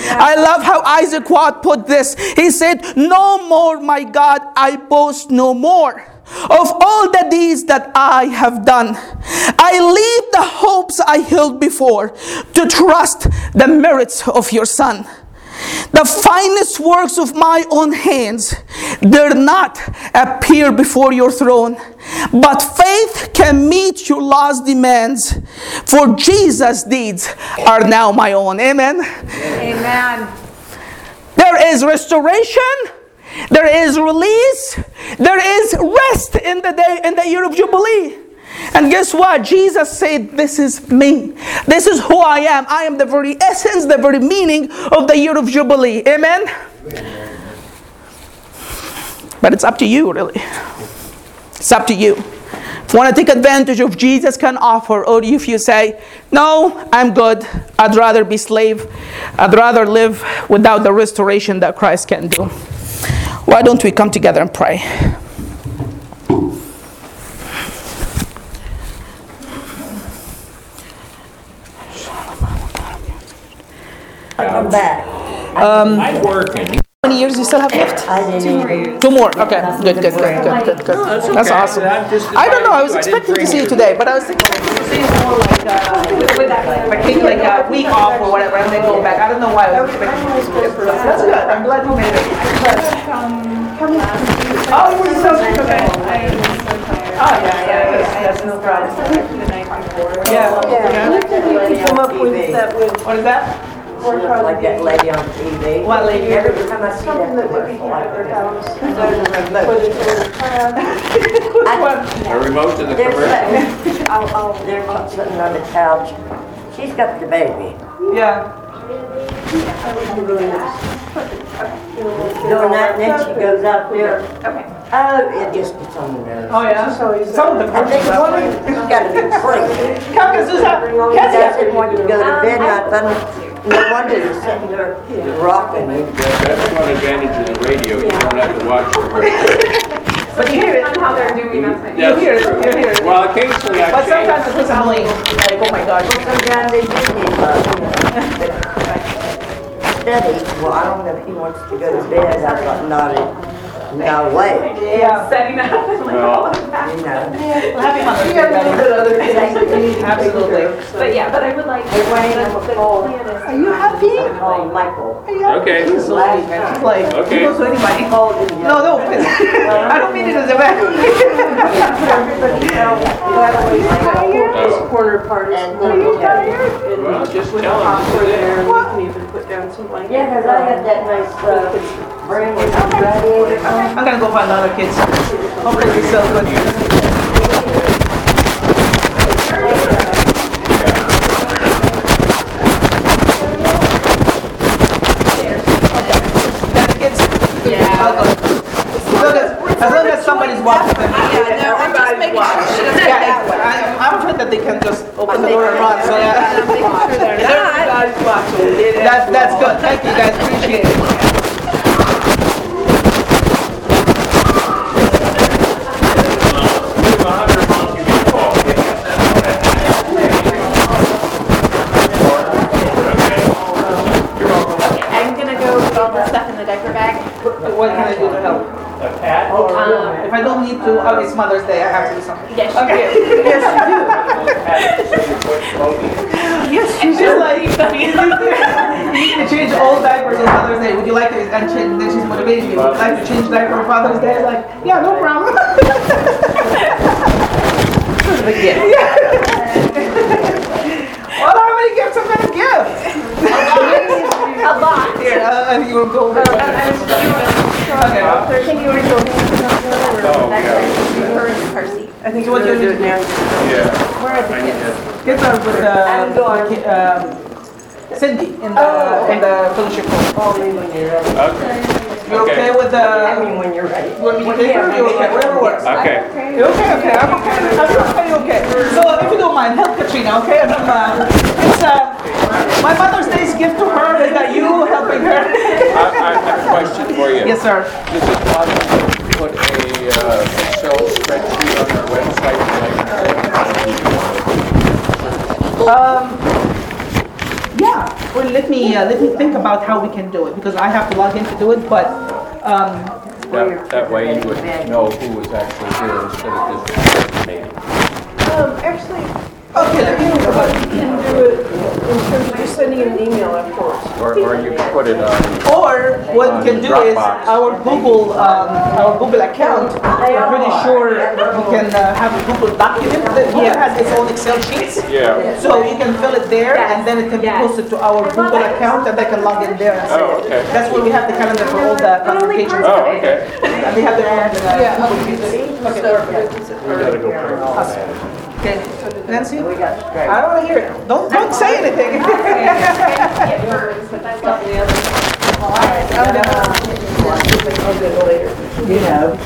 I love how Isaac Watt put this. He said, No more, my God, I boast no more of all the deeds that I have done. I leave the hopes I held before to trust the merits of your Son. The finest works of my own hands dare not appear before your throne, but faith can meet your last demands, for Jesus' deeds are now my own. Amen. Amen. There is restoration. There is release. There is rest in the day in the year of Jubilee. And guess what? Jesus said, This is me. This is who I am. I am the very essence, the very meaning of the year of Jubilee. Amen? But it's up to you, really. It's up to you. If you want to take advantage of Jesus can offer, or if you say, No, I'm good. I'd rather be slave. I'd rather live without the restoration that Christ can do. Why don't we come together and pray? Come back. Um, I'm working. How many years you still have left? I didn't. Two more. Okay. Good, good, good, good, good, good. That's okay. awesome. I'm just I don't know. I was inviting you. I expecting to see you today, but I was thinking see you more like uh, like take like a week off or whatever, and then go back. I don't know why I was expecting you to see. That's good. I'm glad you made it. Oh, you were so okay. Oh yeah, yeah. That's, that's no problem. Yeah. Yeah. Come up with that with. What is that? Like that lady on TV. What lady? Every time I see that commercial like this. A remote to the They're commercial. sitting, oh, oh, they're sitting on the couch. She's got the baby. Yeah. Doing that, and then she goes out there. Oh, it just gets on the nerves. Oh yeah. Some of the I think woman, you gotta be crazy. Come on, Susan. He doesn't want to go to bed, nothing. No wonder you're sitting there rocking. That's one advantage of the radio, you don't have to watch the commercial. But you hear it. how they're doing that. You hear it. You hear it. Well, occasionally I can. But change. sometimes it's annoying. Like, oh my God. Sometimes they do need uh, love. Steady, well, I don't know if he wants to go to bed, I got not, no way, Yeah. Setting up. Well, you know. Happy Mother's Day, buddy. Absolutely. But yeah, but I would like. Hey, Wayne, I'm a call. Are you happy? Call Michael. okay, He's so sweet, man. He's like, he Okay. goes to anybody. Called him. No, no, I don't mean it as a bad. Everybody else, glad I was corner part is And not you okay. well, just with tell the them. Popcorn there, and we can even put down some blankets. Yeah, cause I had that nice, uh, brand new radiator. I'm gonna go find other kids. Hopefully they sell good. Kids? Yeah. As long as, as long as somebody's watching them. Yeah, no, I'm just making sure. Yeah, I, I'm afraid that they can just open the door and run, so yeah. Everybody's watching. That, that's good, thank you guys, appreciate it. I'm gonna go put all the stuff in the diaper bag. What can I do to help? Um, If I don't need to, oh, it's Mother's Day, I have to do something. yes, Okay. yes, She's just like, you need to change old diapers on Mother's Day. Would you like to, and she, then she's motivating you, would you like to change diaper on Father's Day? Like, yeah, no problem. But yeah. Well, how many gifts am I gonna give? a lot. Here, uh, uh, you will go over. Okay. Can you already go? Oh, yeah. Her and Percy. I think what you're doing now. Yeah. Where are the kids? Kids are with I'm going. uh, um, Cindy in the in the fellowship hall. Call me when you're ready. Okay. You okay with I the? mean, when you're ready. You want me to take her? You okay? Whatever works. Okay. You okay? Okay. I'm okay. I'm okay. Okay. So if you don't mind, help Katrina. Okay. I'm, uh, it's uh, my Mother's Day's gift to her is that you helping her. I, I have a question for you. yes, sir. Is it possible to put a uh, Excel spreadsheet on our website? Um, yeah. Well, let me uh, let me think about how we can do it because I have to log in to do it. But um, That, that way you would know who was actually here instead of just meeting. Um, actually, okay. Let me think about it. you can do it in terms of just an email afterwards. Or, or you could put it on, Or what we can do is our Google, um, our Google account. I'm pretty sure we can uh, have a Google document that Google has its own Excel sheets. yeah. So you can fill it there, and then it can be posted to our Google account, and they can log in there and see Oh, it. okay. That's where we have the calendar for all the congregations. Oh, okay. And they have their own uh, Google sheets. Okay, perfect. So, Okay, Nancy, We got straight. I don't want to hear it. Don't don't say anything. Get hers, but that's not the other. I'm gonna- I'll do it later. You know.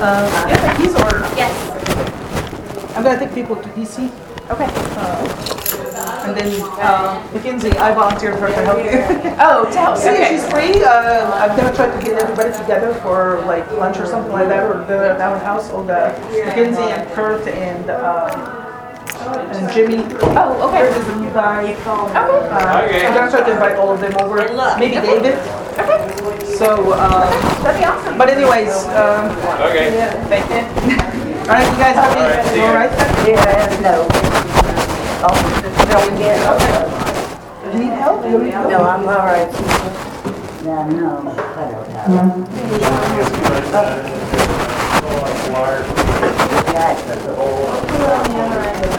Uh, yeah, the are. Yes. I'm gonna take people to DC. Okay. And then, uh, Mackenzie, I volunteered her to help you. Oh, to help. See if she's free. Uh, I'm gonna try to get everybody together for like lunch or something like that, or dinner at our house. All the Mackenzie and Kurt and um, and Jimmy. Oh, Kurt okay. is the new guy. Uh, Okay. I'm gonna try to invite all of them over. Maybe David. Okay. So, uh, That'd be awesome. but anyways, um, Okay. thank you. All right, you guys have All right, any? see You ya. all right? Yeah, no. Oh, no, we get, You need help? You need help? no, I'm all right. Yeah, no, I don't know. How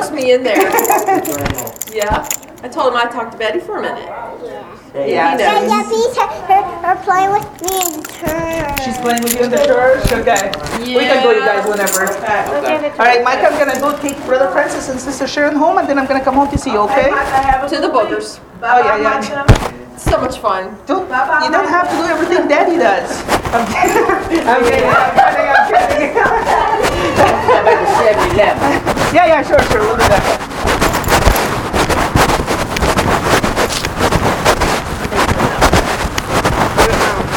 You having fun? He's trying to coax me in there. Yeah. I told him I'd talk to Betty for a minute. Yeah. He Yeah, knows. yeah, please her, her playing with me in turn. She's playing with you in the church? Okay. We can go, you guys, whenever. All right, Mike, I'm gonna go take Brother Francis and Sister Sharon home, and then I'm gonna come home to see you, okay? To the boogers. Oh, yeah, yeah. So much fun. Don't, you don't have to do everything Daddy does. I'm kidding. I'm kidding. I'm kidding. I'm kidding. Yeah, yeah, sure, sure. We'll do that.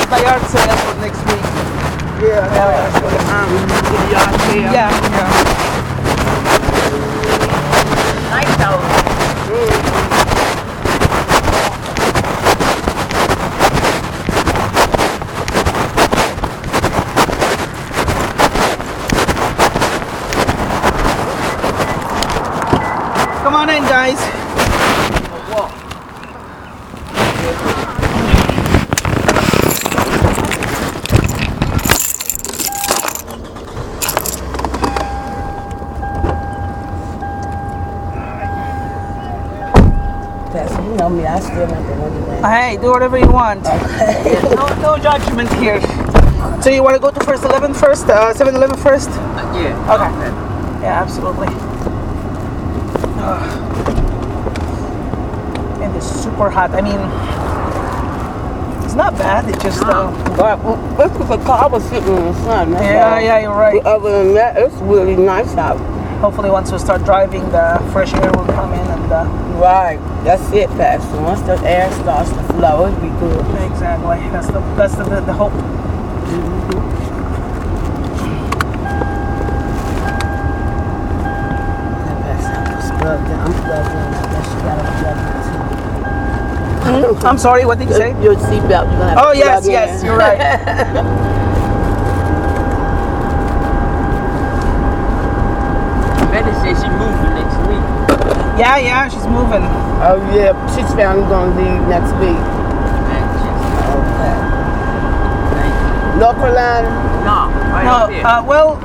My yard sale for next week. Yeah, yeah, yeah. Yeah, yeah. Come on in, guys. You know me, I still remember when you went. Hey, do whatever you want. no, no judgment here. So you want to go to First 11 first? Uh, 7-Eleven first? Yeah. Okay. Yeah, absolutely. And it's super hot. I mean, it's not bad. It just, uh, But this is a car was sitting in the sun. That's yeah, yeah, you're right. Other than that, it's really nice out. Hopefully, once we start driving, the fresh air will come in and. Uh, Right. That's it, Pastor. Once the air starts to flow, it'll be good. Exactly. That's the that's the, the, the hope. I'm I'm sorry. What did you say? Your seatbelt, you're gonna have Oh yes, yes, in. you're right. Betty says she moving next week. yeah, yeah, she's moving. Oh yeah, she's finally gonna leave next week. Manchester. Okay. North Carolina. No, right No, here. uh, well,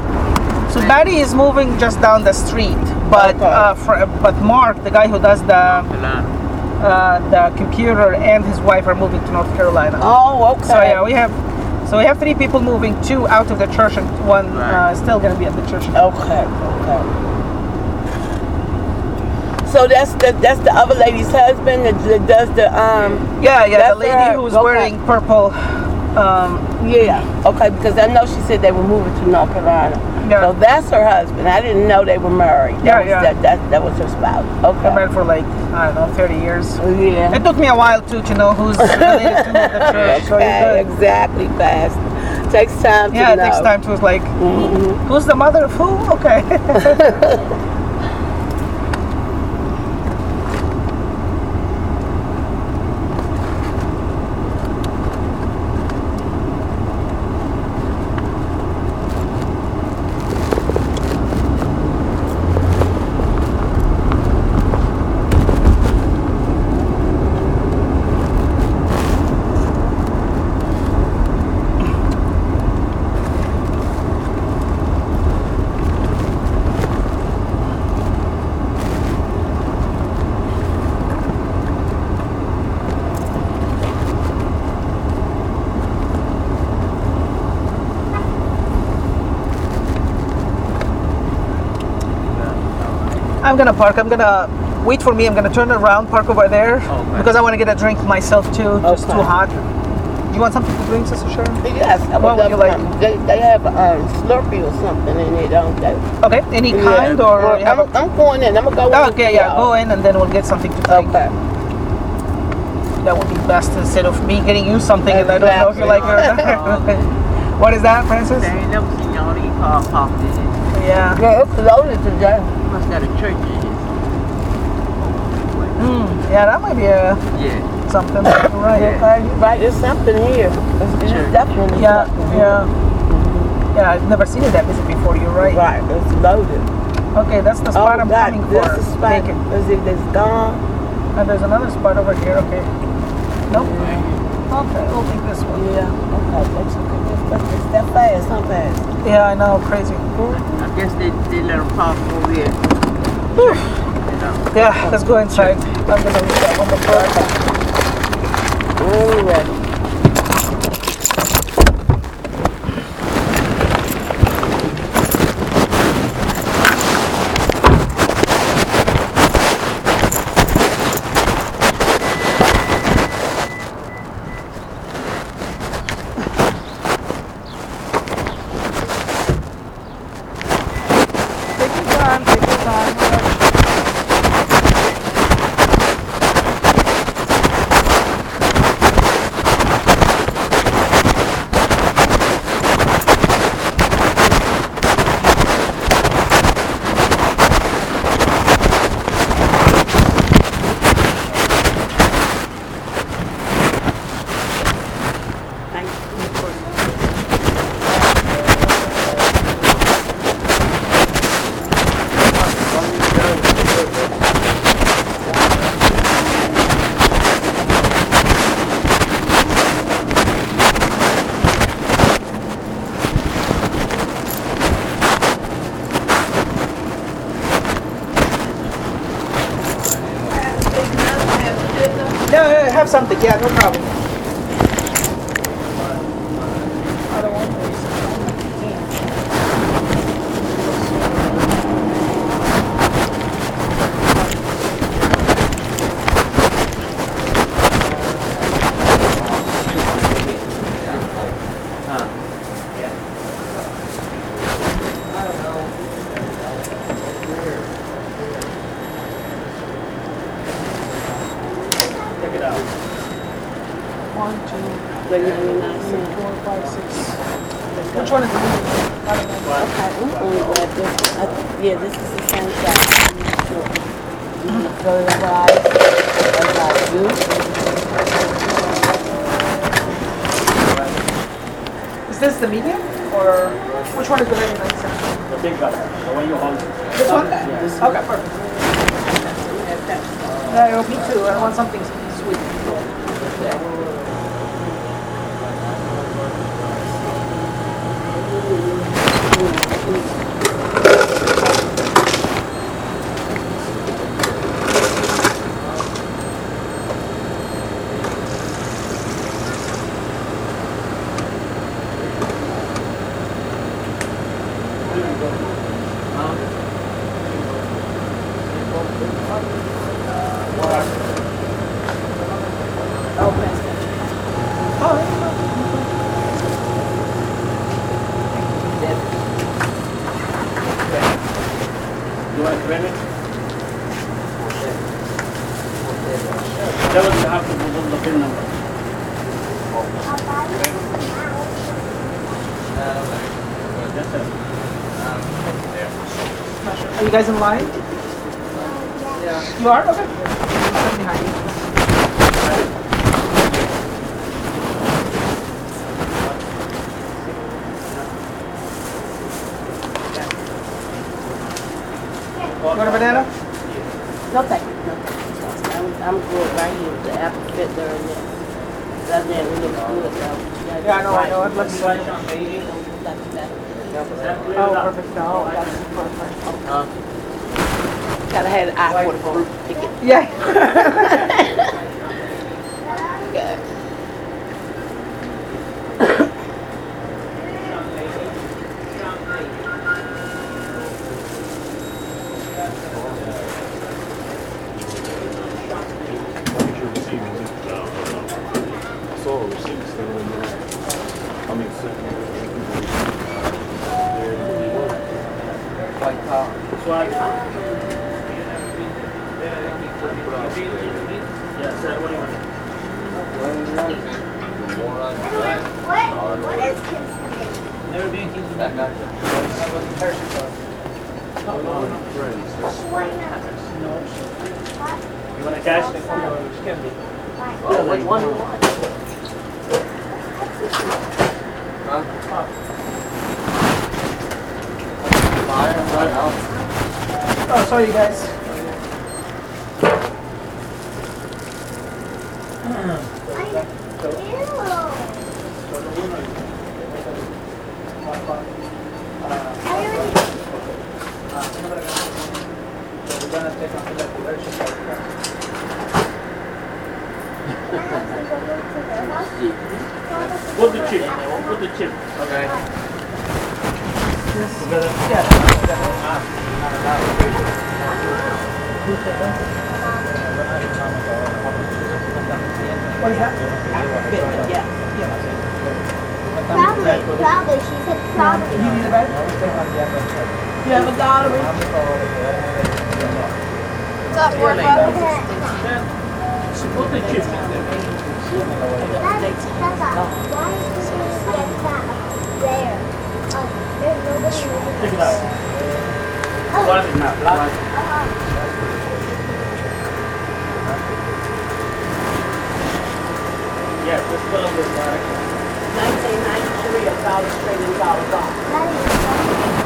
so Betty is moving just down the street, but Okay. uh, for, but Mark, the guy who does the Carolina. Uh, the computer, and his wife are moving to North Carolina. Oh, okay. So yeah, we have so we have three people moving, two out of the church, and one uh, still gonna be at the church. Okay, okay. So that's the that's the other lady's husband that, does the um Yeah, yeah, the lady her. who's Okay. wearing purple. Um, yeah okay because I know she said they were moving to North Carolina. Yeah. So that's her husband. I didn't know they were married. That Yeah, was, yeah. That, that that was her spouse. Okay. married for like I don't know, 30 years. Yeah. It took me a while too to know who's related to the church. Okay, you're exactly, fast. Takes time Yeah, it know. takes time to like, Mhm. who's the mother of who? Okay. gonna park. I'm gonna wait for me. I'm gonna turn around, park over there Okay. because I want to get a drink myself too. Just Okay. too hot. You want something to drink, Sister Sharon? Yes, I What would you like? They, they have um, Slurpee or something in it, don't they? Okay. Any Yeah. kind or? Well, I'm, a- I'm going in. I'm gonna go. Oh, okay, with yeah. y'all. Go in and then we'll get something to drink. Okay. That would be best instead of me getting you something and I don't know if you like it. what is that, Francis? I ain't never seen y'all these car parked in it. Yeah. Yeah, it's loaded today. Must got a church in it. Mm, yeah, that might be a, Yeah. something. You're right. Okay, you're right. There's something here. It's, it's definitely Yeah, something. yeah. Yeah, I've never seen it that busy before. You're right. Right, it's loaded. Okay, that's the spot oh, I'm God, coming this for. is spot. Take it. Is it this gone? And there's another spot over here. Okay. Nope okay. I'll take this one. Yeah, okay. That's okay. That fast, not fast. Yeah, I know. Crazy. I guess they, they let them pop over here. Yeah, let's go inside. I'm going to leave on the floor. All right. something. Yeah, no problem. you guys in line? Yeah. You are? Okay. behind you. Want a banana? No, thank you. No, thank you. I'm, I'm good right here with the apple fit there and there. That man looks good though. Yeah, I know, I know. It looks like. Oh, perfect. Oh, that's perfect. Gotta have an eye for the. Yeah. sorry guys. What is that? Bit, yeah. yeah. Probably, probably. She said probably. You need a bed? You have a lottery. Stop working. Why is there? Oh, there's nobody. It out. Oh. $1,903 about training dollar.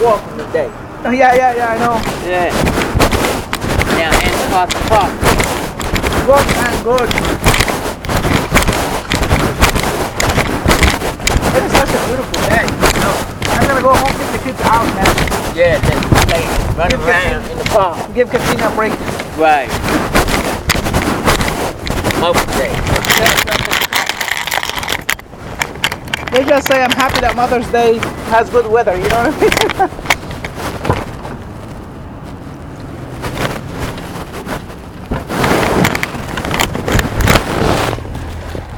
Walking today. Oh, yeah, yeah, yeah, I know. Yeah. Down in the Park. Good, and good. It is such a beautiful day. You know? I'm gonna go home, take the kids out, man. Yeah, then they run Give around in the park. Give Katrina a break. Right. Mother's Day. They just say I'm happy that Mother's Day has good weather, you know what I mean?